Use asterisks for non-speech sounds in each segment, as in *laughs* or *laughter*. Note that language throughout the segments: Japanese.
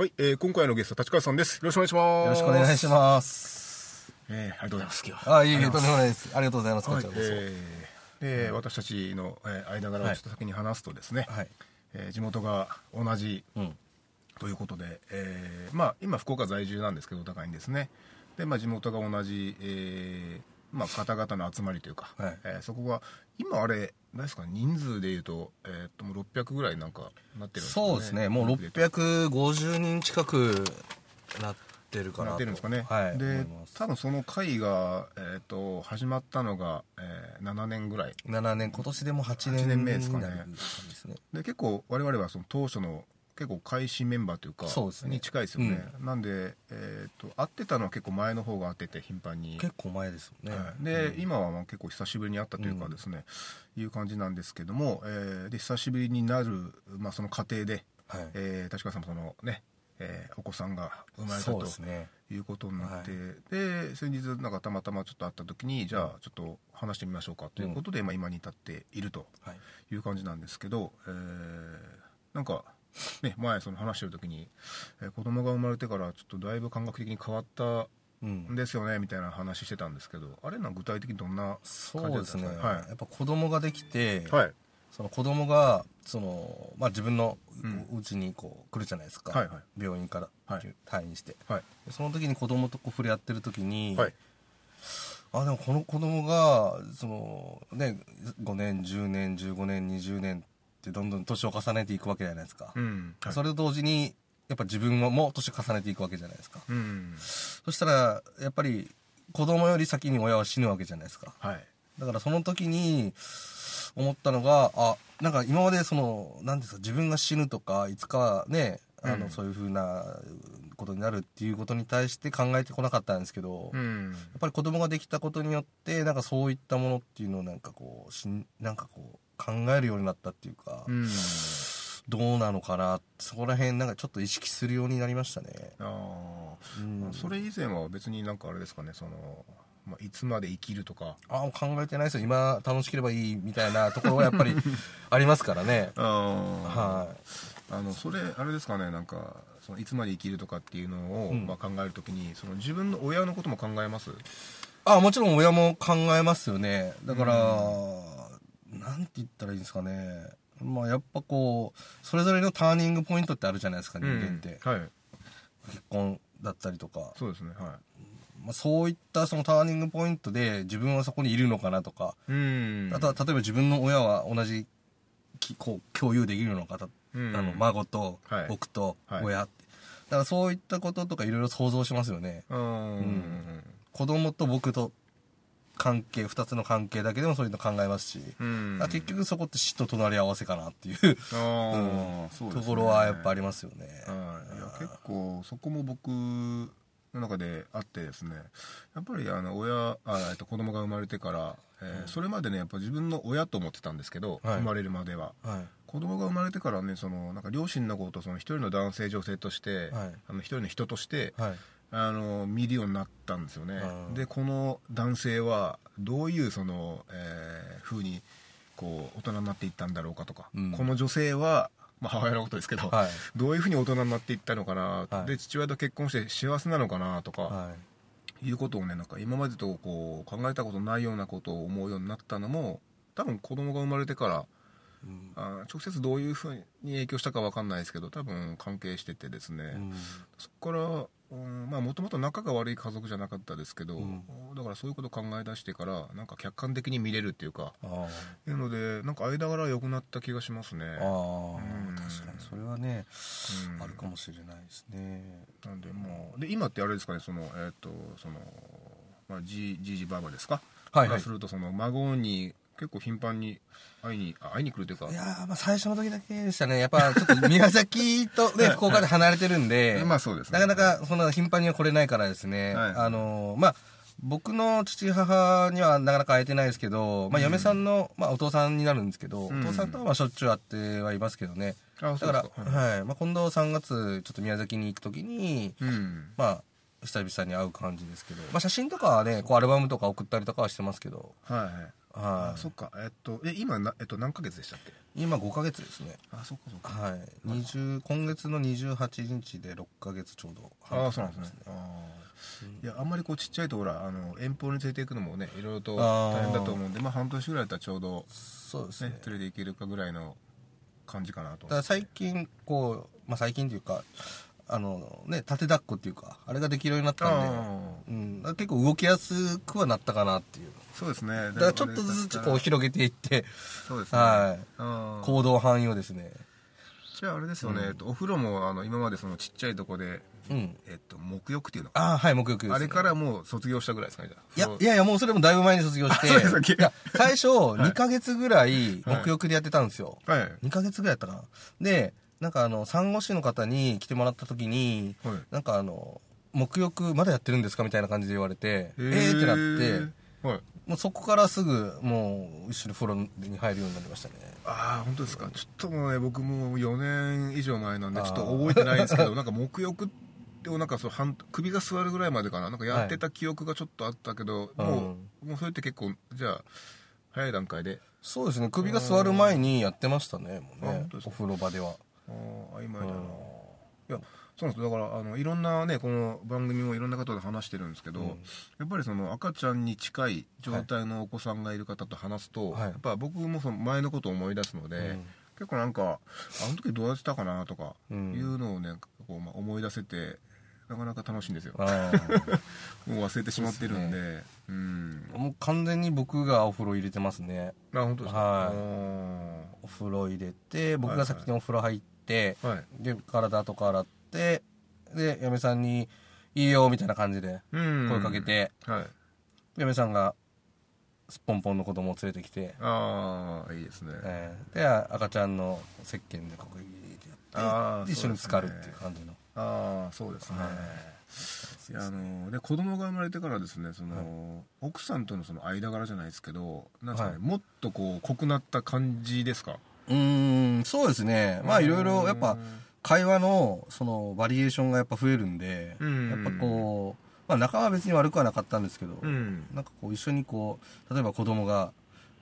はい、えー、今回のゲスト立川さんです。よろしくお願いします。よろしくお願いします。えー、ありがとうございます。今日はあ、いえいえ、とんでもないです。ありがとうございます。こはいちらこそ。えーで私たちの、えー間柄をちょっと先に話すとですね、はい。えー地元が同じうん。ということで、えーまあ、今福岡在住なんですけどお互いにですねで、まあ、地元が同じ、えーまあ、方々の集まりというか、はいえーそこが今あれ何ですか人数でいうと,、えーっともう600ぐらいなんかなってるんですかねそうですね。もう650人近くなってるかなと。なってるんですかね、はい。で多分その会が、えー、と始まったのが、えー7年ぐらい7年、今年でも8年8年目ですかねですね。で結構我々はその当初の結構開始メンバーというかそうですね。に近いですよね、なんで、えー、と会ってたのは結構前の方が会ってて頻繁に。結構前ですよね。はい。で、今はまあ結構久しぶりに会ったというかですね、いう感じなんですけども、えーで久しぶりになる、まあ、その過程で、はい。えー、立川さんもそのね、えーお子さんが生まれたとね。いうことになって、で先日なんかたまたまちょっと会った時にじゃあちょっと話してみましょうかということで、まあ、今に至っているとはい。いう感じなんですけど、えーなんか、ね、前その話してる時に、えー子供が生まれてからちょっとだいぶ感覚的に変わったうん。ん。ですよねみたいな話してたんですけどあれなんか具体的にどんなそうですね。はい。やっぱ子供ができて、はい。その子供がそのまあ自分のうん。うちにこう来るじゃないですか、はいはい。病院からはい。退院して、はい。でその時に子供とこう触れ合ってる時に、はい。あでもこの子供がそのね5年10年15年20年ってどんどん年を重ねていくわけじゃないですか、うん。はい。それと同時にやっぱ自分も年を重ねていくわけじゃないですか。うん。そしたらやっぱり子供より先に親は死ぬわけじゃないですか。はい。だからその時に思ったのがあなんか今までその何ですか自分が死ぬとかいつかねあの、うん。そういうふうなことになるっていうことに対して考えてこなかったんですけど、やっうんぱり子供ができたことによってなんかそういったものっていうのをなんかこうしんなんかこう考えるようになったっていうか、うん。どうなのかなそこら辺なんかちょっと意識するようになりましたね。あうん。ーそれ以前は別になんかあれですかねその、まあ、いつまで生きるとか。あ考えてないですよ。今楽しければいいみたいなところはやっぱりありますからね。*laughs* はいあのそれあれですかねなんかそのいつまで生きるとかっていうのを、うん。まあ、考えるときにその自分の親のことも考えます？あもちろん親も考えますよね。だから、なんて言ったらいいんですかね。まあやっぱこうそれぞれのターニングポイントってあるじゃないですか人間って、はい。結婚だったりとか、そうですねはまあ、そういったそのターニングポイントで自分はそこにいるのかなとか、いうん。あとは例えば自分の親は同じきこう共有できるのかた、うんあの孫とはい。僕とはい。親って、だからそういったこととかいろいろ想像しますよね。うんうん子供と僕と関係2つの関係だけでもそういうの考えますし、うんあ結局そこって死と隣り合わせかなっていう。うですね。ところはやっぱありますよね。はい、いや結構そこも僕の中であってですね。やっぱりあの親あ、えっと、子供が生まれてから、えーそれまでねやっぱ自分の親と思ってたんですけど、はい。生まれるまでは。はい子供が生まれてからねそのなんか両親のことをその一人の男性女性として、はい。あの一人の人として、はい。あの見るようになったんですよね。うんでこの男性はどういうその、えー風にこう大人になっていったんだろうかとか、うん。この女性は、まあ、母親のことですけど、はい。どういうふうに大人になっていったのかな、はい。で父親と結婚して幸せなのかなとか、はい。い、うことをねなんか今までとこう考えたことないようなことを思うようになったのも多分子供が生まれてからうん。あ直接どういうふうに影響したかわかんないですけど多分関係しててですね、うん。そこからもともと仲が悪い家族じゃなかったですけど、うん。だからそういうことを考え出してからなんか客観的に見れるっていうかあいうのでなんか間柄良くなった気がしますね。あああうん。確かにそれはねうん。あるかもしれないですね。なんでもうで今ってあれですかねそのえっ、とそのまあじいじばあばですか？はいはい。するとその孫に結構頻繁に会いにあ会いに来るというか。いやーまあ最初の時だけでしたね。やっぱちょっと宮崎とね、*laughs* 福岡で離れてるんで、まあそうですね。なかなかそんな頻繁には来れないからですね、はい。あのーまあ、僕の父母にはなかなか会えてないですけど、まあ、嫁さんの、まあ、お父さんになるんですけど、うん。お父さんとはまあしょっちゅう会ってはいますけどね。だから、はい。はい。まあ、今度3月、ちょっと宮崎に行くときに、うん。まあ、久々に会う感じですけど、まあ、写真とかはね、こうアルバムとか送ったりとかはしてますけど、はいはいはい。あそっかえっとえ今な、えっと、何ヶ月でしたっけ？今5ヶ月ですね。あそっかそっかはい。20、今月の28日で6ヶ月ちょうど。ああそうなんですねいやあんまりこうちっちゃいとほらあの遠方に連れていくのもねいろいろと大変だと思うんでまあ半年ぐらいだったらちょうど、そうですね。ね連れて行けるかぐらいの感じかなとだ最近、こう、まあ最近というか、あのね、縦抱っこっていうか、あれができるようになったんで、あうん、結構動きやすくはなったかなっていう。ーそうですね。だだからちょっとずつこう広げていって、そうですね。はい。行動範囲をですね。じゃああれですよね、えっと、お風呂もあの今までそのちっちゃいとこで、うん。えっと、沐浴っていうのああ、はい、木浴ね。あれからもう卒業したぐらいですかねじゃあ。いや、いやいや、もうそれもだいぶ前に卒業して、いや、最初、*laughs* 2ヶ月ぐらい、沐浴でやってたんですよ。はい。はい2ヶ月ぐらいやったかな。で、なんかあの、産後師の方に来てもらった時に、はい。なんかあの、沐浴まだやってるんですかみたいな感じで言われて、えへー。ってなって、はい。もうそこからすぐ、もう、一緒に風呂に入るようになりましたね。ああ本当ですか。ちょっともうね僕もう4年以上前なんでちょっと覚えてないんですけどなんか沐浴ってなんかそう半首が座るぐらいまでかな。なんかやってた記憶がちょっとあったけど、はい。もうもうそれって結構じゃあ早い段階で。そうですね、首が座る前にやってましたね、もうね。お風呂場では。ああ曖昧だな、うん。いやそうなんですよ。だからあのいろんなねこの番組もいろんな方と話してるんですけど、うん。やっぱりその赤ちゃんに近い状態のお子さんがいる方と話すと、はい。やっぱ僕もその前のことを思い出すので、うん。結構なんかあの時どうやってたかなとかいうのをねこう、まあ、思い出せてなかなか楽しいんですよ。*laughs* もう忘れてしまってるんで。うん。もう完全に僕がお風呂入れてますね。あ本当ですか？はい。あお風呂入れて、僕が先にお風呂入って、ーはいで、体とか洗って、で、嫁さんに、いいよ、みたいな感じでうん。声かけて、はい。嫁さんが、すっぽんぽんの子供を連れてきて、ああいいですね、えーで、赤ちゃんの石鹸でここ入れてあーやって、で一緒に浸かるっていう感じの。ああそうですね、い。やあので子供が生まれてからですねその、奥さんとのその間柄じゃないですけどなんかね、はい。もっとこう濃くなった感じですか？うーん、そうですね。まあいろいろ、やっぱ、会話の、その、バリエーションがやっぱ増えるんで、うん。やっぱこう、まあ仲は別に悪くはなかったんですけど、うん。なんかこう一緒にこう、例えば子供が、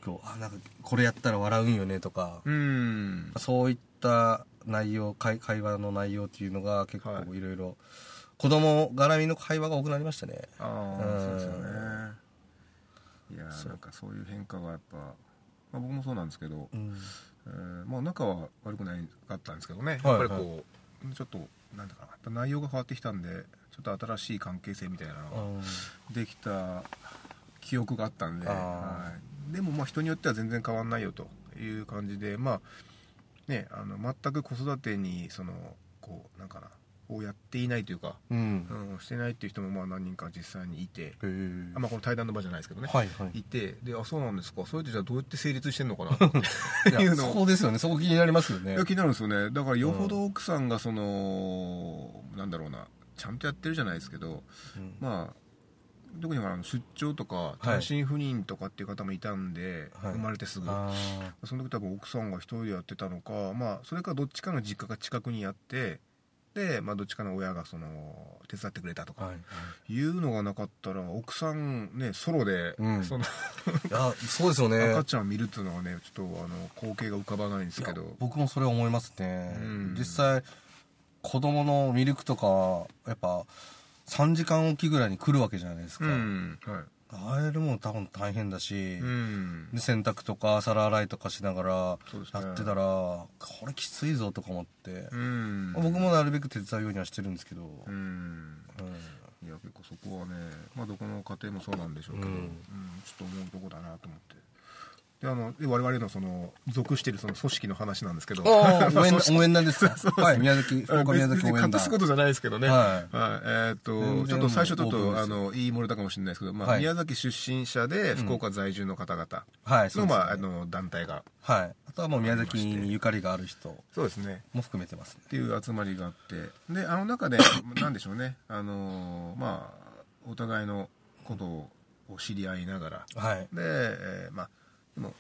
今日、あ、なんかこれやったら笑うんよねとか、うん。そういった内容、会会話の内容っていうのが結構はい。いろいろ、子供絡みの会話が多くなりましたね。ああうん。そうですよね。いやーなんかそういう変化がやっぱ、まあ、僕もそうなんですけど、うん。えーまあ仲は悪くないかったんですけどね、はいやっぱりこうちょっとなんだかな。内容が変わってきたんでちょっと新しい関係性みたいなのができた記憶があったんで、はい、でもまあ人によっては全然変わんないよという感じでまあねあの全く子育てにそのこうなんかなをやっていないというか、うん。うん、してないっていう人もまあ何人か実際にいて、あまあ、この対談の場じゃないですけどね、はいはい。いてであそうなんですか。それってじゃあどうやって成立してんのかなって。*laughs* いうのをそうですよね。そこ気になりますよね。気になるんですよね。だからよほど奥さんがその、なんだろうなちゃんとやってるじゃないですけどうん。まあ特にあの出張とかはい。単身赴任とかっていう方もいたんで、はい。生まれてすぐ、あその時多分奥さんが一人でやってたのかまあそれかどっちかの実家が近くにあってで、まあ、どっちかの親がその手伝ってくれたとかい。いうのがなかったら奥さんねソロで、うんそのいや、そうですよね。赤ちゃん見るっていうのはねちょっとあの光景が浮かばないんですけど僕もそれ思いますね、うん実際子供のミルクとかはやっぱ3時間おきぐらいに来るわけじゃないですか、うんはいあれも多分大変だし、うん。で洗濯とか皿洗いとかしながらやってたら、これきついぞとか思って、うん。僕もなるべく手伝うようにはしてるんですけど、うん。うん。いや結構そこはねまあどこの家庭もそうなんでしょうけど、ちょっと思うとこだなと思ってであので我々のその属しているその組織の話なんですけど。応援 *laughs* 組織。応援団ですか？*laughs* はい宮崎福岡宮崎応援団。隠すことじゃないですけどね。ははい。えーっと、ちょっと最初ちょっと、あの、言い漏れたかもしれないですけど、まあ、はい。宮崎出身者で福岡在住の方々。の、まあ、あの、団体が、はい。あとはもう宮崎にゆかりがある人そうですね。も含めてますね。っていう集まりがあって、で、あの中で、*coughs* なんでしょうね、あの、まあ、お互いのことを知り合いながら、はい。で、えーまあ、でも、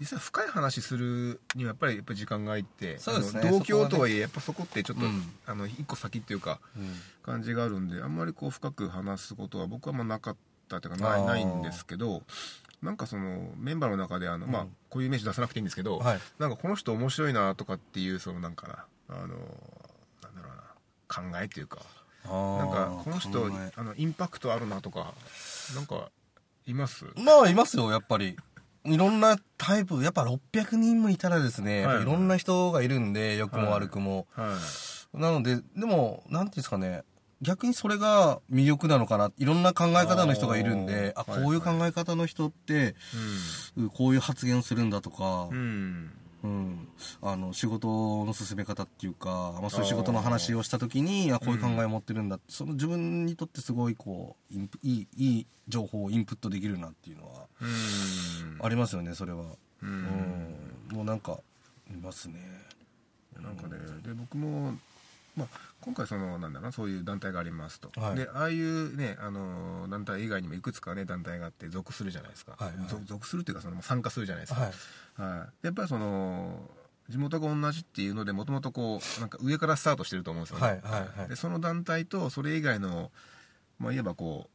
実際深い話するにはやっぱりやっぱり時間が空いてそうですね。あの同郷とはいえやっぱそこってちょっと、うん。あの一個先っていうかうん。感じがあるんであんまりこう深く話すことは僕はまあなかったというかないないんですけどなんかそのメンバーの中であの、まあうん。こういうイメージ出さなくていいんですけど、はい。なんかこの人面白いなとかっていうそのなんかなあのなんだろうな考えっていうかあー。なんかこの人考え。あのインパクトあるなとかなんかいます？まあいますよやっぱりいろんなタイプやっぱ600人もいたらですね、やっぱい。ろんな人がいるんで良くも悪くも、はい。なのででもなんていうんですかね逆にそれが魅力なのかないろんな考え方の人がいるんであこういう考え方の人って、うんこういう発言するんだとか。う、んうん。あの仕事の進め方っていうか、まあ、そういう仕事の話をした時にあこういう考えを持ってるんだって、その自分にとってすごいこういいいい情報をインプットできるなっていうのはうん。ありますよねそれは、ううんん。もうなんかいますね。なんかねで僕も、まあ、今回そのなんだろうなそういう団体がありますと、はい。でああいうねあの団体以外にもいくつかね団体があって属するじゃないですか、はいはい。属属するっていうかその参加するじゃないですか、はい。はい、やっぱりその地元が同じっていうのでもともとこうなんか上からスタートしてると思うんですよね、はいはいはい。でその団体とそれ以外のまあいわばこ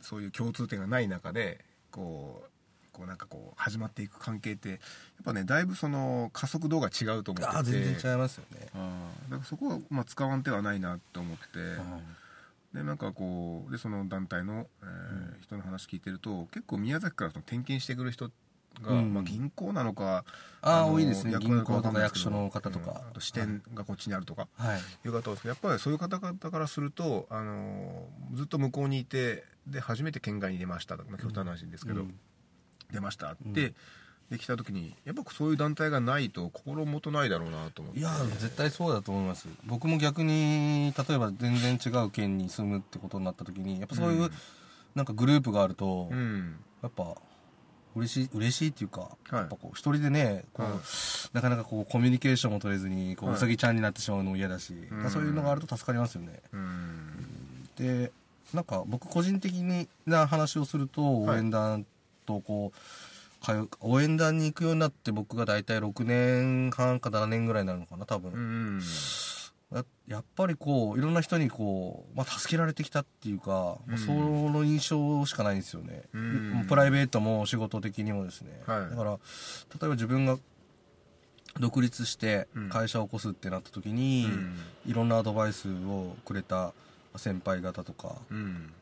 うそういう共通点がない中でこうこうなんかこう始まっていく関係ってやっぱねだいぶその加速度が違うと思ってて。あ全然違いますよね、あーだからそこはまあ使わん手はないなと思って、でなんかこうでその団体の、えー人の話聞いてると結構宮崎からその転勤してくる人が、うん。まあ、銀行なのかああの多いですね。銀行とか役所の方とか。うん。あと支店がこっちにあるとか、はい。いう方ですけどやっぱりそういう方々からすると、あのずっと向こうにいてで初めて県外に出ました極端な話ですけど、うん出ましたって、うんで来た時にやっぱそういう団体がないと心もとないだろうなと思って。いや絶対そうだと思います。僕も逆に例えば全然違う県に住むってことになった時にやっぱそういう、うん。なんかグループがあると、うん。やっぱ嬉しい嬉しいっていうか、はい。やっぱこう一人でねこう、はい。なかなかこうコミュニケーションも取れずにこう、はい。うさぎちゃんになってしまうのも嫌だし、ん。だからそういうのがあると助かりますよね。うん。でなんか僕個人的な話をするとはい。応援団とこう、通う応援団に行くようになって僕が大体6年半か7年ぐらいになるのかな多分、うんややっぱりこういろんな人にこう、まあ、助けられてきたっていうか、まあそうん。の印象しかないんですよね、うん。プライベートも仕事的にもですね、はい。だから例えば自分が独立してうん。会社を起こすってなった時に、いろんなアドバイスをくれた先輩方とかうん。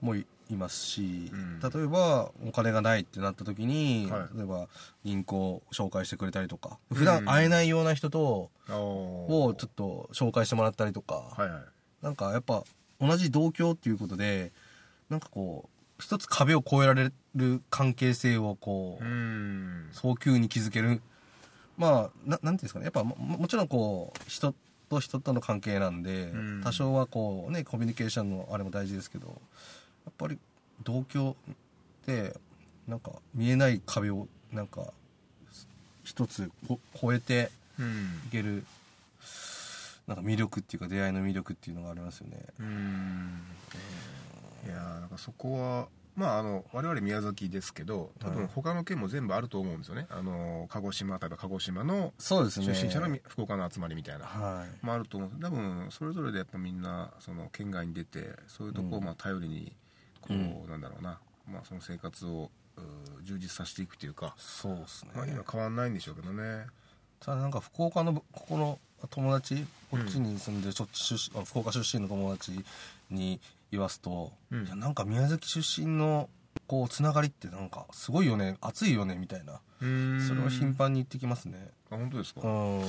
もいいますし、うん。例えばお金がないってなった時に、はい。例えば銀行を紹介してくれたりとか普段会えないような人と、ををちょっと紹介してもらったりとか、はいはい。なんかやっぱ同じ同居っていうことでなんかこう一つ壁を越えられる関係性をこう、うん。早急に築ける。まあななんていうんですかね。やっぱももちろんこう人と人との関係なんで、うん。多少はこうねコミュニケーションのあれも大事ですけどぱり同居ってなんか見えない壁をなんか一つこ越えてうんいけるなんか魅力っていうか出会いの魅力っていうのがありますよね。うん。いやーなんかそこはまああの我々宮崎ですけど多分はい他の県も全部あると思うんですよね、あの鹿児島例えば鹿児島の出身者のみ福岡の集まりみたいな、はい。もあると思う多分それぞれでやっぱみんなその県外に出てそういうとこをうん。まあ頼りにこう、うん。なんだろうな、まあ、その生活を充実させていくっていうか、そうですね、まあ、今変わんないんでしょうけどね。ただなんか福岡のここの友達こっちに住んでる、ちょっと出身あ福岡出身の友達に言わすと、うん。いやなんか宮崎出身のこうつながりってなんかすごいよね。熱いよねみたいな。それを頻繁に言ってきますね。あ本当ですか、うん。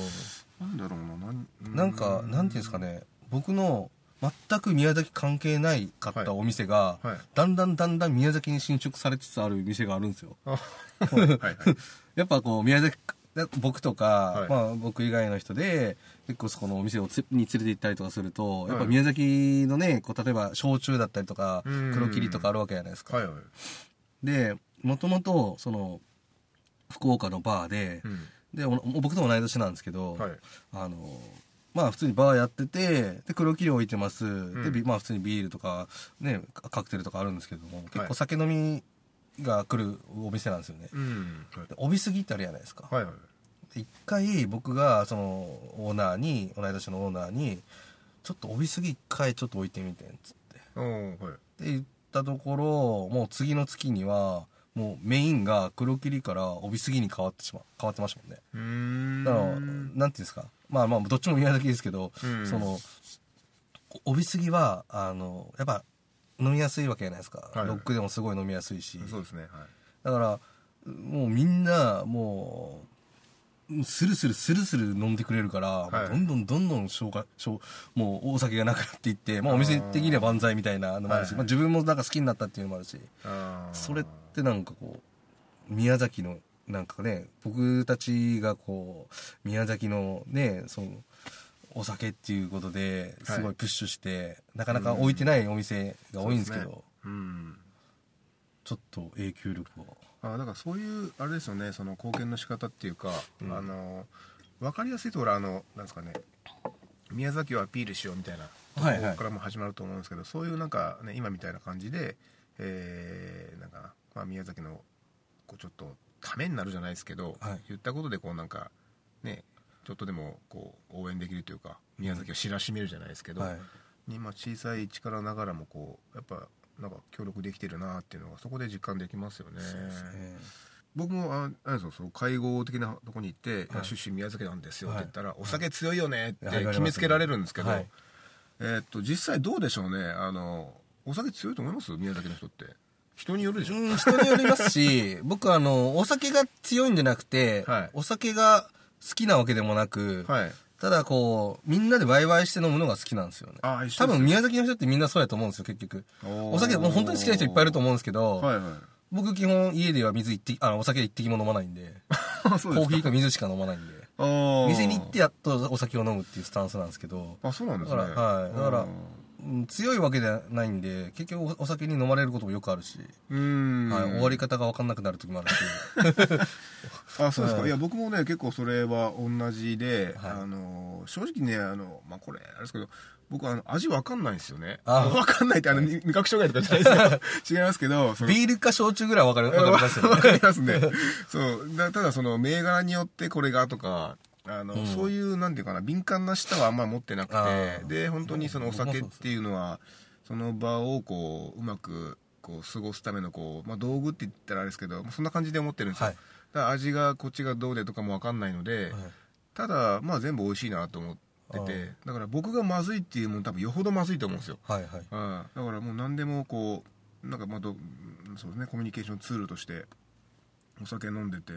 なんだろうな。なんなんかなんていうんですかね。僕の全く宮崎関係ないかったお店が、はい。だんだんだんだん宮崎に侵食されつつある店があるんですよ。*laughs* やっぱこう宮崎僕とか、はい。まあ僕以外の人で結構そこのお店をつに連れて行ったりとかすると、やっぱはい宮崎のねこう例えば焼酎だったりとかうん。黒霧とかあるわけじゃないですか、はいはい。でもともとその福岡のバーで、うん。でお僕と同い年なんですけど、はい。あのまあ普通にバーやっててで黒霧置いてます、でまあ普通にビールとかねカカクテルとかあるんですけども結構酒飲みが来るお店なんですよね、うん。で帯杉ってあるじゃないですか、はいはいで一回僕がそのオーナーに同い年のオーナーに「ちょっと帯杉一回ちょっと置いてみて」っつって。はい。で言ったところもう次の月にはもうメインが黒霧から帯杉に変わってしま変わってましたもんね。うーん。だからなんていうんですか。まあまあどっちも宮崎ですけど、うん。その帯杉はあのやっぱ飲みやすいわけじゃないですか、はい。ロックでもすごい飲みやすいし。そうですねはい。だからもうみんなもうスルスルスルスル飲んでくれるから、はい。どんどんどんどん消化消もうお酒がなくなっていって、まあ、お店的には万歳みたいなのもあるし、はい。まあ、自分もなんか好きになったっていうのもあるしそれってなんかこう宮崎のなんかね僕たちがこう宮崎のねそのお酒っていうことですごいプッシュして、なかなか置いてないお店が多いんですけどね。うん。ちょっと影響力をあだからそういうあれですよねその貢献の仕方っていうか、うん。あの分かりやすいところはあのなんですかね宮崎をアピールしようみたいなとこはいはい。ろからも始まると思うんですけど、そういうなんかね今みたいな感じで、えーなんか、まあ、宮崎のこうちょっとためになるじゃないですけど、はい。言ったことでこうなんかねちょっとでもこう応援できるというか宮崎を知らしめるじゃないですけど、はい。にまあ小さい力ながらもこうやっぱなんか協力できてるなっていうのがそこで実感できますよね。そうですね。僕もああれでその会合的なとこに行って「い。やはい出身宮崎なんですよ」っはい。て言ったら「お酒強いよね」ってはい。決めつけられるんですけど、はい。えーっと実際どうでしょうね。あのお酒強いと思います？宮崎の人って。人によるでしょ、うん、人によりますし、*laughs* 僕あの、お酒が強いんじゃなくて、はい。お酒が好きなわけでもなく、はいただこう、みんなでワイワイして飲むのが好きなんですよね。あ一緒多分宮崎の人ってみんなそうやと思うんですよ、結局。お酒、もう本当に好きな人いっぱいいると思うんですけど、はいはい。僕基本家では水一滴、あの、お酒一滴も飲まないんで、*laughs* コーヒーか水しか飲まないんで、店に行ってやっとお酒を飲むっていうスタンスなんですけど、あそうなんですね。だからはい。だから強いわけじゃないんで、結局お酒に飲まれることもよくあるし、うーん。はい、終わり方が分かんなくなる時もあるし、*laughs* あそうですか、はい。い、や僕もね結構それは同じで、はい。あの正直ねあの、まあ、これあれですけど僕あの味わかんないんですよね。あ *laughs* わかんないってあの味覚障害とかじゃないですよ *laughs* 違いますけどビールか焼酎ぐらいは分かる、分かりますね。*laughs* かりますね。そう。だただその銘柄によってこれがとかあの、うん。そういうなんていうかな敏感な舌はあんまり持ってなくあてー。で本当にそのお酒っていうのはその場をこううまくこう過ごすためのこう、まあ、道具って言ったらあれですけどそんな感じで思ってるんですよ、はいだ味がこっちがどうでとかも分かんないので、はい。ただまあ全部美味しいなと思っててだから僕がまずいっていうもん多分よほどまずいと思うんですよ、はいはい。うん、だからもう何でもこうなんかまあどそうですねコミュニケーションツールとしてお酒飲んでて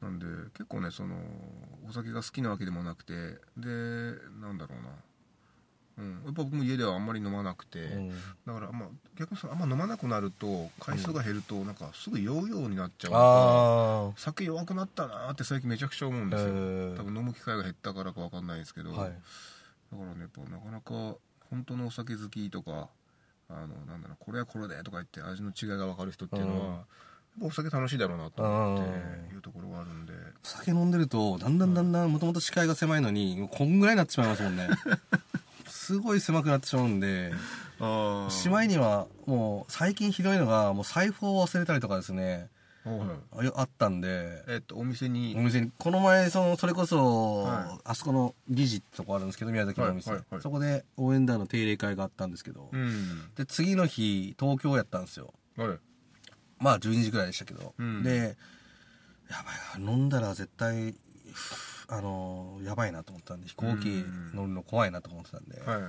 なんで結構ねそのお酒が好きなわけでもなくてでなんだろうなうん、やっぱ僕も家ではあんまり飲まなくて、うん。だから、まあ、逆にそのあんま飲まなくなると回数が減るとなんかすぐ酔うようになっちゃうのかあ酒弱くなったなーって最近めちゃくちゃ思うんですよ、へー。多分飲む機会が減ったからか分かんないですけど、あ、はい。だからねやっぱなかなか本当のお酒好きとかあのなんだろうこれはこれでとか言って味の違いが分かる人っていうのは、うん。やっぱお酒楽しいだろうなと思ってうん。いうところがあるんで。酒飲んでると、だんだんだんだん、もともと視界が狭いのに、こんぐらいになってしまいますもんね。*laughs* すごい狭くなってしまうんで、あしまいには、もう、最近ひどいのが、もう財布を忘れたりとかですね、はいああったんで、えっとお店に。お店に、この前、その、それこそ、はい。あそこの理事ってとこあるんですけど、宮崎のお店。はいはいはい。そこで応援団の定例会があったんですけど、うん。で、次の日、東京やったんですよ。はい。まあ12時ぐらいでしたけど、うん。でやばいな飲んだら絶対ふあのやばいなと思ったんで飛行機うん乗るの怖いなと思ってたんで,、はい。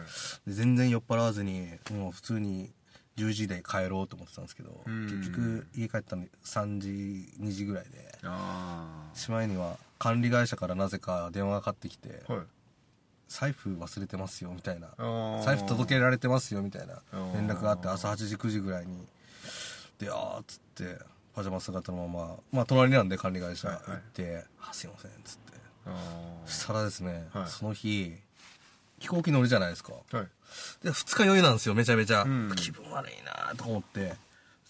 で全然酔っ払わずにもう普通に10時で帰ろうと思ってたんですけど、うん。結局家帰ったの3時2時ぐらいであしまいには管理会社からなぜか電話がかかってきてあはい「財布忘れてますよみたいな。財布届けられてますよみたいな連絡があって朝8時9時ぐらいにであーっつってパジャマ姿のまままあ隣なんで管理会社はいはい。行って「あすいません」っつって。あそしたらですね、はい。その日飛行機乗るじゃないですか。ーはい。で二日酔いなんですよめちゃめちゃ、うん。気分悪いなとか思って。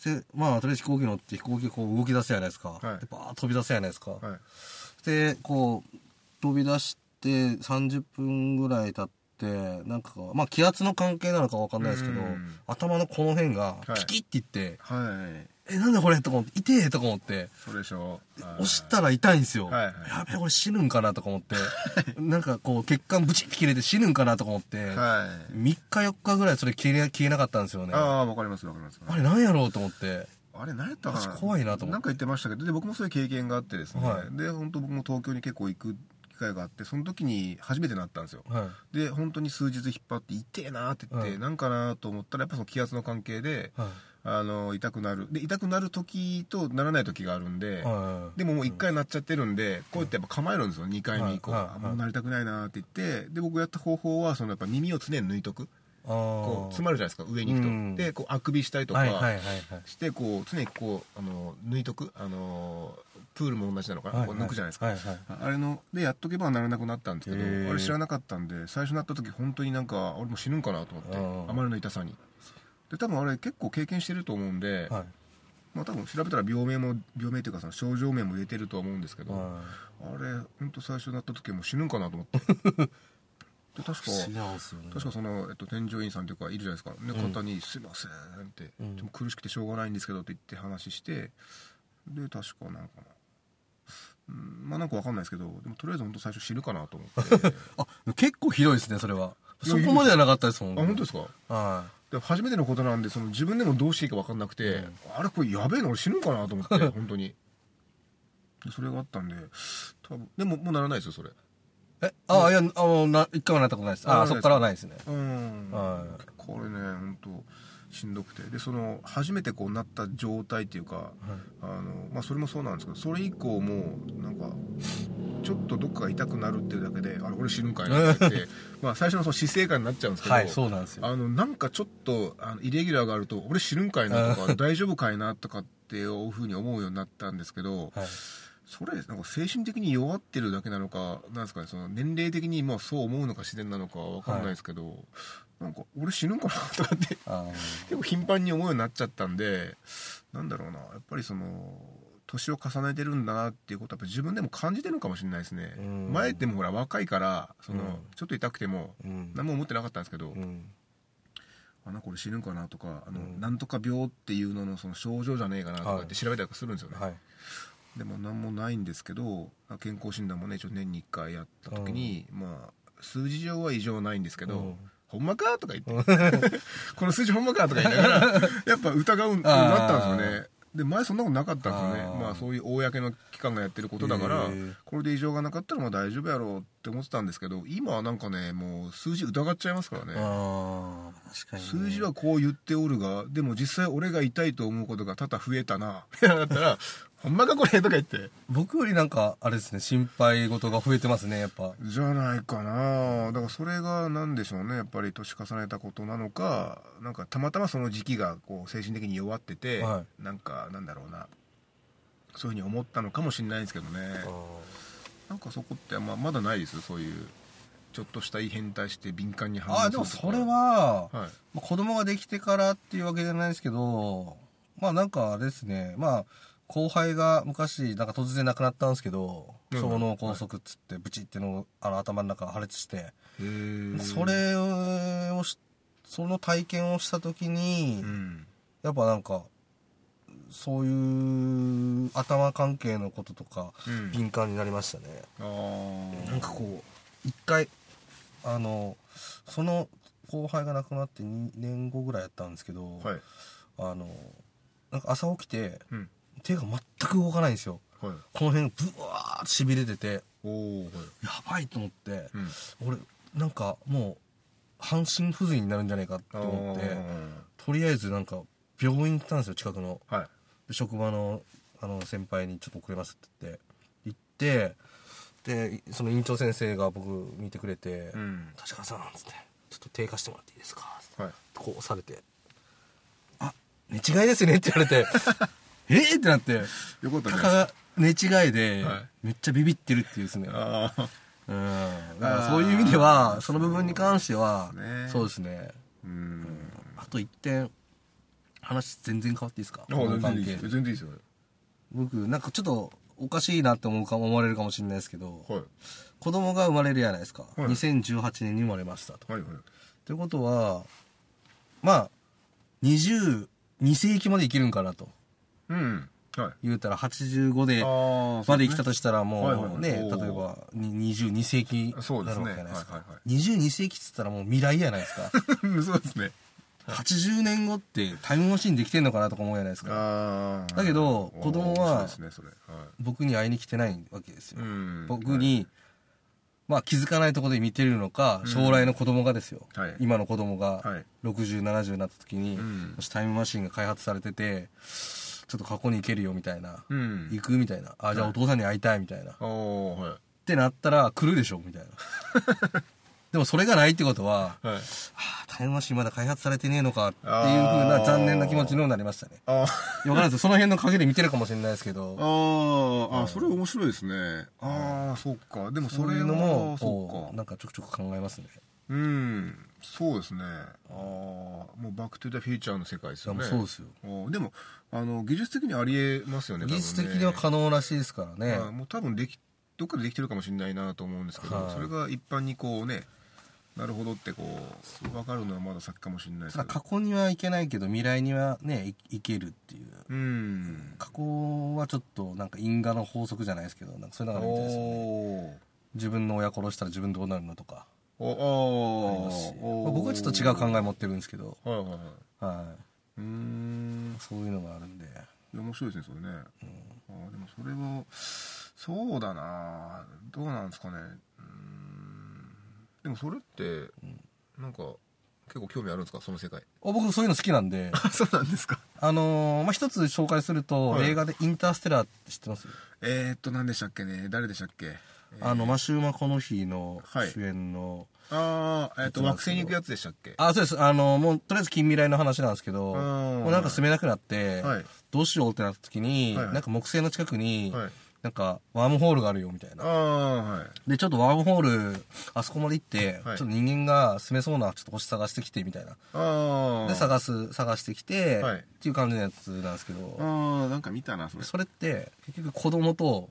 でまあとりあえず飛行機乗って飛行機こう動き出すじゃないですか、はい。でバーッ飛び出すじゃないですか、はい。でこう飛び出して30分ぐらい経ってなんかまあ気圧の関係なのかわかんないですけど、うん。頭のこの辺がはい。ピキッていってはい「えなんだこれ?」とか思って「痛え!」とか思ってそれでしょはい。押したら痛いんですよ、はいはい。やべえこれ死ぬんかなとか思って。*laughs* なんかこう血管ブチッて切れて死ぬんかなとか思って、はい。3日4日ぐらいそれ消え消えなかったんですよね。ああわかりますわかります。あれなんやろうと思って。あれ何やったかな。怖いなと思って。なんか言ってましたけどで僕もそういう経験があってですね、はい。で本当僕も東京に結構行く機会があってその時に初めてなったんですよ。はい。で本当に数日引っ張って痛えなって言って、はい。なんかなと思ったらやっぱその気圧の関係ではいあの痛くなる。で痛くなる時とならない時があるんで、はいでももう1回なっちゃってるんで、こうやってやっぱ構えるんですよ。2回目以降、はもうなりたくないなって言ってで僕やった方法はそのやっぱ耳を常に抜いとく。あこうー詰まるじゃないですか上に行くと、うん。でこうあくびしたりとか、はいはいはいはい。してこう常にこうあの抜いとく。あのプールも同じなのかな、はいこう抜くじゃないですか、はいはい。あれのでやっとけばならなくなったんですけどあれ知らなかったんで最初なった時本当になんか俺も死ぬんかなと思ってうんあまりの痛さにで多分あれ結構経験してると思うんで、はい。まあ多分調べたら病名も病名というかその症状名も入れてるとは思うんですけど、はあれ本当最初なった時はもう死ぬんかなと思って。*laughs* で確かね。確かその、えっと、添乗員さんというかいるじゃないですか、ねうん。方に「すいません」って、うん。でも苦しくてしょうがないんですけど」って言って話してで確かなんかなうんまあなんかわかんないですけどでもとりあえず本当最初死ぬかなと思って。*laughs* ああ結構ひどいですねそれはそこまではなかったですもん。本当ですか？はで初めてのことなんでその自分でもどうしていいか分かんなくて、うん。あれこれやべえの俺死ぬんかなと思って *laughs* 本当に。でそれがあったんで多分でももうならないですよそれ。いえ？あいやあのな一回はなったことないです。ああそこからはないですね。うん。はい。これね本当しんどくて。でその初めてこうなった状態っていうかあの、まあ、それもそうなんですけどそれ以降もうなんかちょっとどっかが痛くなるっていうだけであれ俺死ぬんかいなって *laughs* まあ最初のその死生観になっちゃうんですけど、はいそうなんですよ。あのなんかちょっとあのイレギュラーがあると俺死ぬんかいなとか大丈夫かいなとかっていうふうに思うようになったんですけど、はい。それなんか精神的に弱ってるだけなのかなんですかねその年齢的にまあそう思うのか自然なのかわかんないですけど、なんか俺死ぬんかなとかって *laughs* あ結構頻繁に思うようになっちゃったんでなんだろうなやっぱりその年を重ねてるんだなっていうことはやっぱ自分でも感じてるのかもしれないですね、うん。前ってもほら若いからその、うん。ちょっと痛くてもーうん。何も思ってなかったんですけど、うん。あなんか俺死ぬんかなとかあの、うん。なんとか病っていうののその症状じゃねえかなとかはい。って調べたりするんですよね、はい。でも何もないんですけど健康診断もね一応年に1回やった時に、まあ数字上は異常ないんですけど、うんほんまかとか言って。*laughs* この数字ほんまかとか言いながら *laughs* やっぱ疑うようになったんですよね。で前そんなことなかったんですよね。まあそういう公の機関がやってることだからこれで異常がなかったらまあ大丈夫やろうって思ってたんですけど今はなんかねもう数字疑っちゃいますからねね。数字はこう言っておるがでも実際俺が痛いと思うことが多々増えたな。みたいなだったらほんまかこれとか言って。僕よりなんかあれですね心配事が増えてますねやっぱ。じゃないかな。だからそれが何でしょうね。やっぱり年重ねたことなのかなんかたまたまその時期がこう精神的に弱ってて、はなんかなんだろうな。そういうふうに思ったのかもしれないんですけどね。なんかそこって、まあ、まだないです？そういうちょっとした異変に対して敏感に反応すあるとか。でもそれは、はい。まあ、子供ができてからっていうわけじゃないですけどまあなんかあれですね。まあ後輩が昔なんか突然亡くなったんですけどうん。小脳梗塞っつってブチってのあの頭の中破裂してへえそれをしその体験をした時に、うん。やっぱなんかそういう頭関係のこととかうん。敏感になりましたね、なんかこう一回あのその後輩が亡くなって2年後ぐらいやったんですけど、はい。あのなんか朝起きてうん。手が全く動かないんですよ。はい。この辺ブワーッとしびれててはい。やばいと思って、うん。俺なんかもう半身不随になるんじゃないかって思ってとりあえずなんか病院行ったんですよ近くの。はい。で職場のあの先輩にちょっと遅れますって言って行ってでその院長先生が僕見てくれて「うん立川さん」っつって「ちょっと低下してもらっていいですか?」はい。こうされて「あ寝違いですね」って言われて「*laughs* え？っ?」ってなってよかったじゃたないかが寝違いではい。めっちゃビビってるっていうですね。ああうん。だからそういう意味ではその部分に関してはね。そうですね。うん。あと一点話全然変わっていいですか？全然いいですよ。僕なんかちょっとおかしいなって思うか思われるかもしれないですけどはい。子供が生まれるじゃないですか、い。2018年に生まれました。と。はいはい。ということはまあ22世紀まで生きるんかなと。うん。はい。言うたら85でまで生きたとしたらもうはいね例えばに22世紀になるわけじゃないですか。はいはいは22世紀っつったらもう未来じゃないですか。*laughs* そうですね80年後ってタイムマシンできてんのかなとか思うじゃないですか。だけど子供は僕に会いに来てないわけですよ。僕に、まあ気づかないところで見てるのか、将来の子供がですよ、はい。今の子供がはい。60、70になった時に、うん。もしタイムマシンが開発されてて、ちょっと過去に行けるよみたいな、うん。行くみたいな、あ、じゃあお父さんに会いたいみたいな、ってなったら来るでしょみたいな。*laughs* でもそれがないってことは、はい。あタイムマシンまだ開発されてねえのかっていうふうな残念な気持ちにもなりましたね。あわからないです。その辺の陰で見てるかもしれないですけど、あああそれ面白いですね。ああそうか。でもそれそういうのも、そこう、うかなんかちょくちょく考えますね。うん。そうですね。ああもうバック・トゥ・ザ・フューチャーの世界ですよね。そうですよ。でもあの技術的にありえますよね技術的には可能らしいですからね。はいもう多分できどっかでできてるかもしれないなと思うんですけど、はい。それが一般にこうねなるほどってこう分かるのはまだ先かもしれないですけど。過去にはいけないけど未来にはねいいけるっていう。うん。過去はちょっとなんか因果の法則じゃないですけどなんかそういうのがあるみたいですよね。お自分の親殺したら自分どうなるのとか。ありますし、あ僕はちょっと違う考え持ってるんですけど、はいはいはい。はうーん。い、そういうのがあるんで。面白いですねそれね、あーでもそれはそうだな。どうなんですかねでもそれって、なんか結構興味あるんですか？その世界。あ僕そういうの好きなんで。*laughs* そうなんですか。あのーまあ一つ紹介すると、はい。映画で「インターステラー」って知ってます？えー、っと何でしたっけね？誰でしたっけ？あのマシューマコノヒーのはい。主演の、ああえーっと惑星に行くやつでしたっけ？あそうです。あのもうとりあえず近未来の話なんですけどうん。もうなんか住めなくなって、はい。どうしようってなった時に、はいはい。なんか木星の近くに、はいなんかワームホールがあるよみたいあな。あはい。でちょっとワームホールあそこまで行って、はい。ちょっと人間が住めそうなちょっと星探してきてみたいな。で探す探してきて、はい。っていう感じのやつなんですけど。ああなんか見たなそれ。それって結局子供と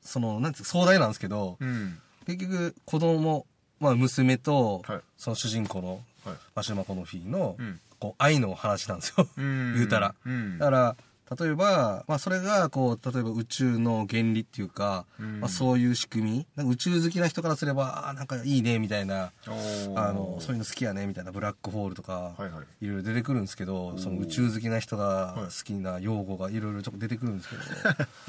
そのなんていうか壮大なんですけど、うん。結局子供まあ娘と、はい。その主人公のはい。マシュマコのフィーの、うん。こう愛の話なんですよ、うん。*laughs* 言うたら、うん。だから例えば、まあ、それがこう例えば宇宙の原理っていうか、うん。まあ、そういう仕組み。なんか宇宙好きな人からすればあーなんかいいねみたいな。あのそういうの好きやねみたいな。ブラックホールとか、はいはい。いろいろ出てくるんですけどその宇宙好きな人がはい。好きな用語がいろいろちょっと出てくるんですけど、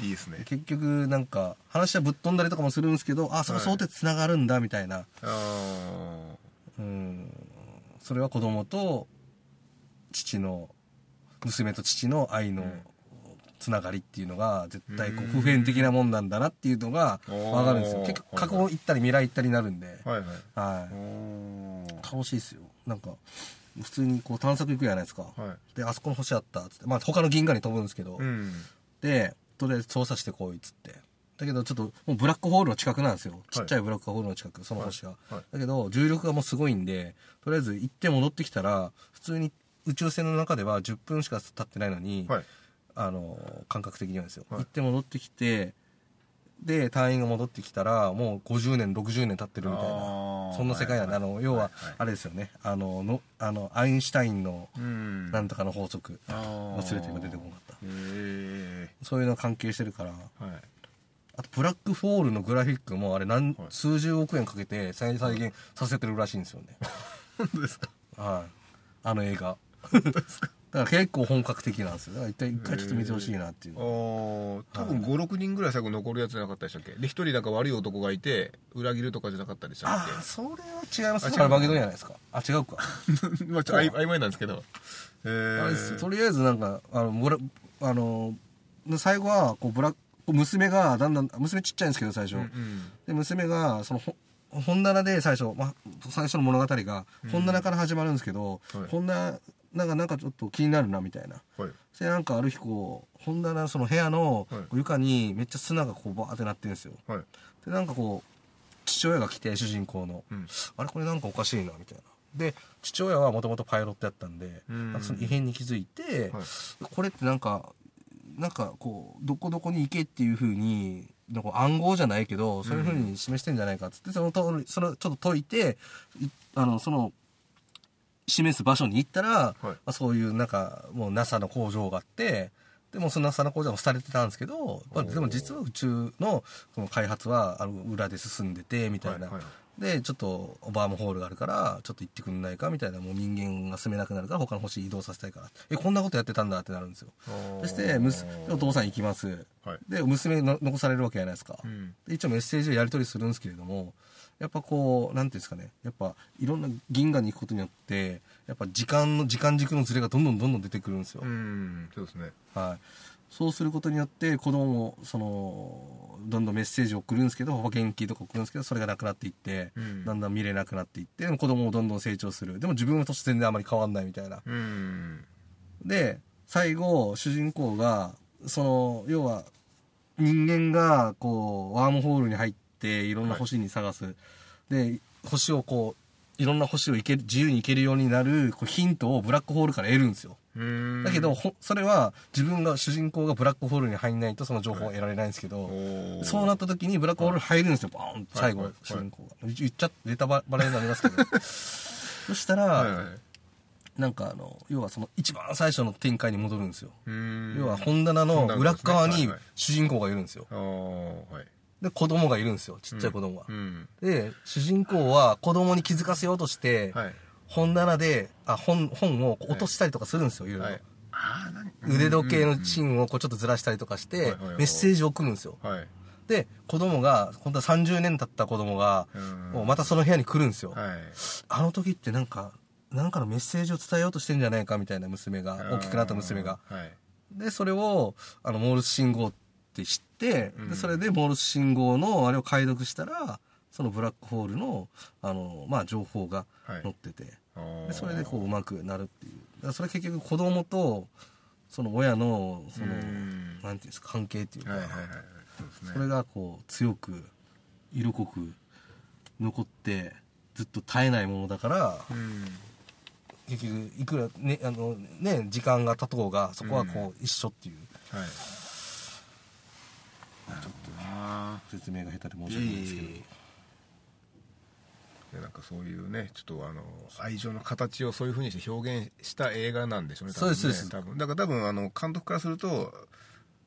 *laughs* いいですね。結局なんか話はぶっ飛んだりとかもするんですけどあそこそうってつながるんだみたいな、ああうん。それは子供と父の娘と父の愛のつながりっていうのが絶対こう普遍的なもんなんだなっていうのが分かるんですよ。結局過去行ったり未来行ったりになるんで、はいはい。はい。楽しいですよ。なんか普通にこう探索行くじゃないですか、はい。であそこの星あったっつって。まあ他の銀河に飛ぶんですけど、うん。でとりあえず調査してこいっつって。だけどちょっともうブラックホールの近くなんですよ。ちっちゃいブラックホールの近くその星が、はい。はい。だけど重力がもうすごいんでとりあえず行って戻ってきたら普通に宇宙船の中では10分しか経ってないのに、はいあの感覚的にはですよ、はい。行って戻ってきてで隊員が戻ってきたらもう50年60年経ってるみたいなそんな世界なんで、はいはい。あの要はあれですよね。あののあのアインシュタインのうん。なんとかの法則、忘れて今出てこなかった。そういうの関係してるから。はい。あとブラックホールのグラフィックもあれ何、はい。数十億円かけて再再現させてるらしいんですよね。*laughs* 本当ですか？はい。あの映画だから結構本格的なんですよ。だから一回一回ちょっと見てほしいなっていう。あのー。多分56人ぐらい最後残るやつじゃなかったでしたっけ？で一人なんか悪い男がいて裏切るとかじゃなかったでしたっああそれは違います。あ違う。カルバゲドンじゃないですか。あ違うか。け *laughs* まあちょっとあい曖昧なんですけど。えあれですよとりあえずなんかあのブラあので最後はこうブラ娘がだんだん娘ちっちゃいんですけど最初、うんで娘がそのほ本棚で最初、まあ、最初の物語が本棚から始まるんですけど、はい。本棚なんかなんかちょっと気になるなみたいな。はい。でなんかある日こう本棚のその部屋のはい。床にめっちゃ砂がこうバーってなってるんですよ。はい。でなんかこう父親が来て主人公の、うん。あれこれなんかおかしいなみたいな。で父親はもともとパイロットやったんで、うん。なんかその異変に気づいて、はい。これってなんかなんかこうどこどこに行けっていうふうになんか暗号じゃないけどそういうふうに示してんじゃないかっつってその通りそれをちょっと解いていあのその示す場所に行ったら、まあ、そういうなんかもう NASA の工場があってでもその NASA の工場も廃れてたんですけど、まあ、でも実は宇宙のこの開発はあの裏で進んでてみたいな、はいはいでちょっとバームホールがあるからちょっと行ってくんないかみたいなもう人間が住めなくなるから他の星移動させたいから。えこんなことやってたんだってなるんですよ。そしてむすお父さん行きます、はい。で娘の残されるわけじゃないですか、うん。で一応メッセージをやり取りするんですけれどもやっぱこうなんていうんですかね。やっぱいろんな銀河に行くことによってやっぱ時間の時間軸のズレがどんどんどんどん出てくるんですよ、うんそうですね。はい、そうすることによって子供もそのどんどんメッセージを送るんですけど保険金とか送るんですけどそれがなくなっていって、うん。だんだん見れなくなっていって子供もどんどん成長する。でも自分は年全然あまり変わんないみたいな。うん。で最後主人公がその要は人間がこうワームホールに入っていろんな星に探す、で星をこういろんな星を行ける自由に行けるようになるこうヒントをブラックホールから得るんですよ。うん。だけど、ほそれは自分が主人公がブラックホールに入んないとその情報は得られないんですけど、おー。そうなった時にブラックホールに入るんですよ、バーンと最後、はいはい主人公が。言っちゃネタバレになりますけど。*laughs* そしたら、はいはい。なんかあの、要はその一番最初の展開に戻るんですよ。うん。要は本棚の裏側にはいはい。主人公がいるんですよ。あーはいで、子供がいるんですよ、ちっちゃい子供が。うん。で、主人公は子供に気づかせようとして、はい。本棚で、あ、本、本を落としたりとかするんですよ、い。ろいろ。はい。あー何腕時計のチンをこうちょっとずらしたりとかしてメッセージを送るんですよ。はい。で子供が本当は30年経った子供がうん。もうまたその部屋に来るんですよ。はい。あの時ってなんかなんかのメッセージを伝えようとしてんじゃないかみたいな娘が大きくなった娘が。はい。でそれをあのモールス信号って知ってうん。でそれでモールス信号のあれを解読したらそのブラックホールのあの、まあ、情報がはい。載ってて、あー。でそれでこううまくなるっていう。それ結局子供とその親のそのうん。なんていうんですか関係っていうか、はいはいはいそね。それがこう強く色濃く残ってずっと絶えないものだからうん。結局いくらねあのね時間が経とうがそこはこう一緒っていう。はいなるほどな説明が下手で申し訳ないんですけど、でなんかそういうねちょっとあの愛情の形をそういうふうにして表現した映画なんでしょうね多分ねそうです。多分。だから多分あの監督からすると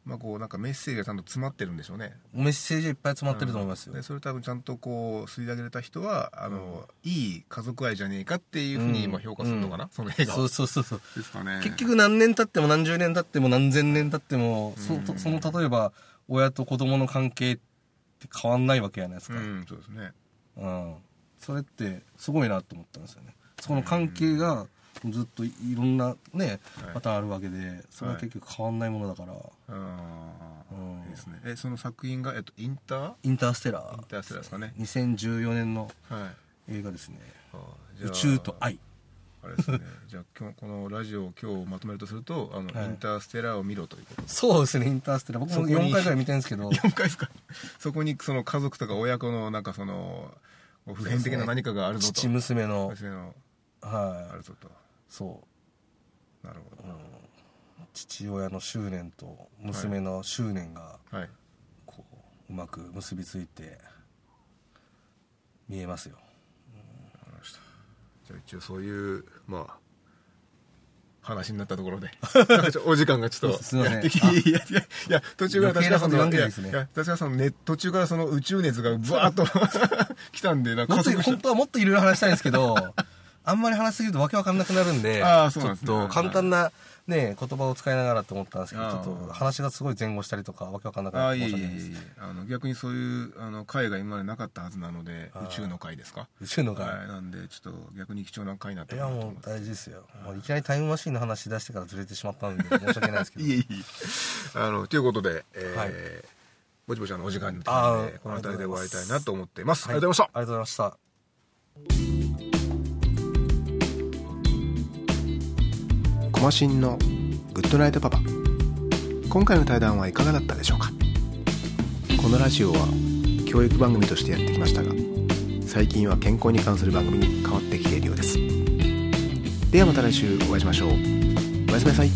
まあこうなんかメッセージがちゃんと詰まってるんでしょうね。メッセージいっぱい詰まってると思いますよ、でそれ多分ちゃんとこう吸い上げれた人はあの、いい家族愛じゃねえかっていうふうにうん。今評価するのかな、その映画は。そうそうそうそう。ですかね。結局何年経っても何十年経っても何千年経っても、そとその例えば親と子供の関係って変わんないわけじゃないですか、うんそうですね。うん、それってすごいなと思ったんですよね。その関係がずっといろんなねはい。パターンあるわけでそれは結局変わんないものだから、ああ、うん。いいですね。えその作品が、えっと、インターインターステラーインターステラーですかね。2014年のはい。映画ですね。あーじゃあ。宇宙と愛あれですね。じゃあ今日このラジオを今日まとめるとするとあの、はい。インターステラーを見ろということ。でそうですねインターステラー。僕もそこに4回ぐらい見てるんですけど。4回ですか？*laughs* そこにその家族とか親子のなんかその普遍的な何かがあるぞと。父娘の。娘の。あはい。るぞと。そう。なるほ父親の執念と娘の執念がどはい。こううまく結びついて見えますよじゃあ一応そういうまあ話になったところで。*laughs* お時間がちょっとやってきていやいや途中から余計なこと言わんけいやないですね。確かさんね途中からその宇宙熱がブワーッと *laughs* 来たんでなんか本当はもっといろいろ話したいんですけどあんまり話しすぎるとわけわかんなくなるんであーそうなんですね。ちょっと簡単な、ね、言葉を使いながらと思ったんですけどちょっと話がすごい前後したりとかわけわかんなくあなって申し訳ないです。えあの逆にそういうあの回が今までなかったはずなので宇宙の回ですか？宇宙の回、はい。なんでちょっと逆に貴重な回になったいやもう大事ですよ。もういきなりタイムマシーンの話し出してからずれてしまったんで申し訳ないですけど。*laughs* いえいえあのということで、えーはい。ぼちぼちあのお時間になってこの辺りで終わりたいなと思っています、はい。ありがとうございました。ありがとうございましたマシンのグッドナイトパパ。今回の対談はいかがだったでしょうか？このラジオは教育番組としてやってきましたが最近は健康に関する番組に変わってきているようです。ではまた来週お会いしましょう。おやすみなさい。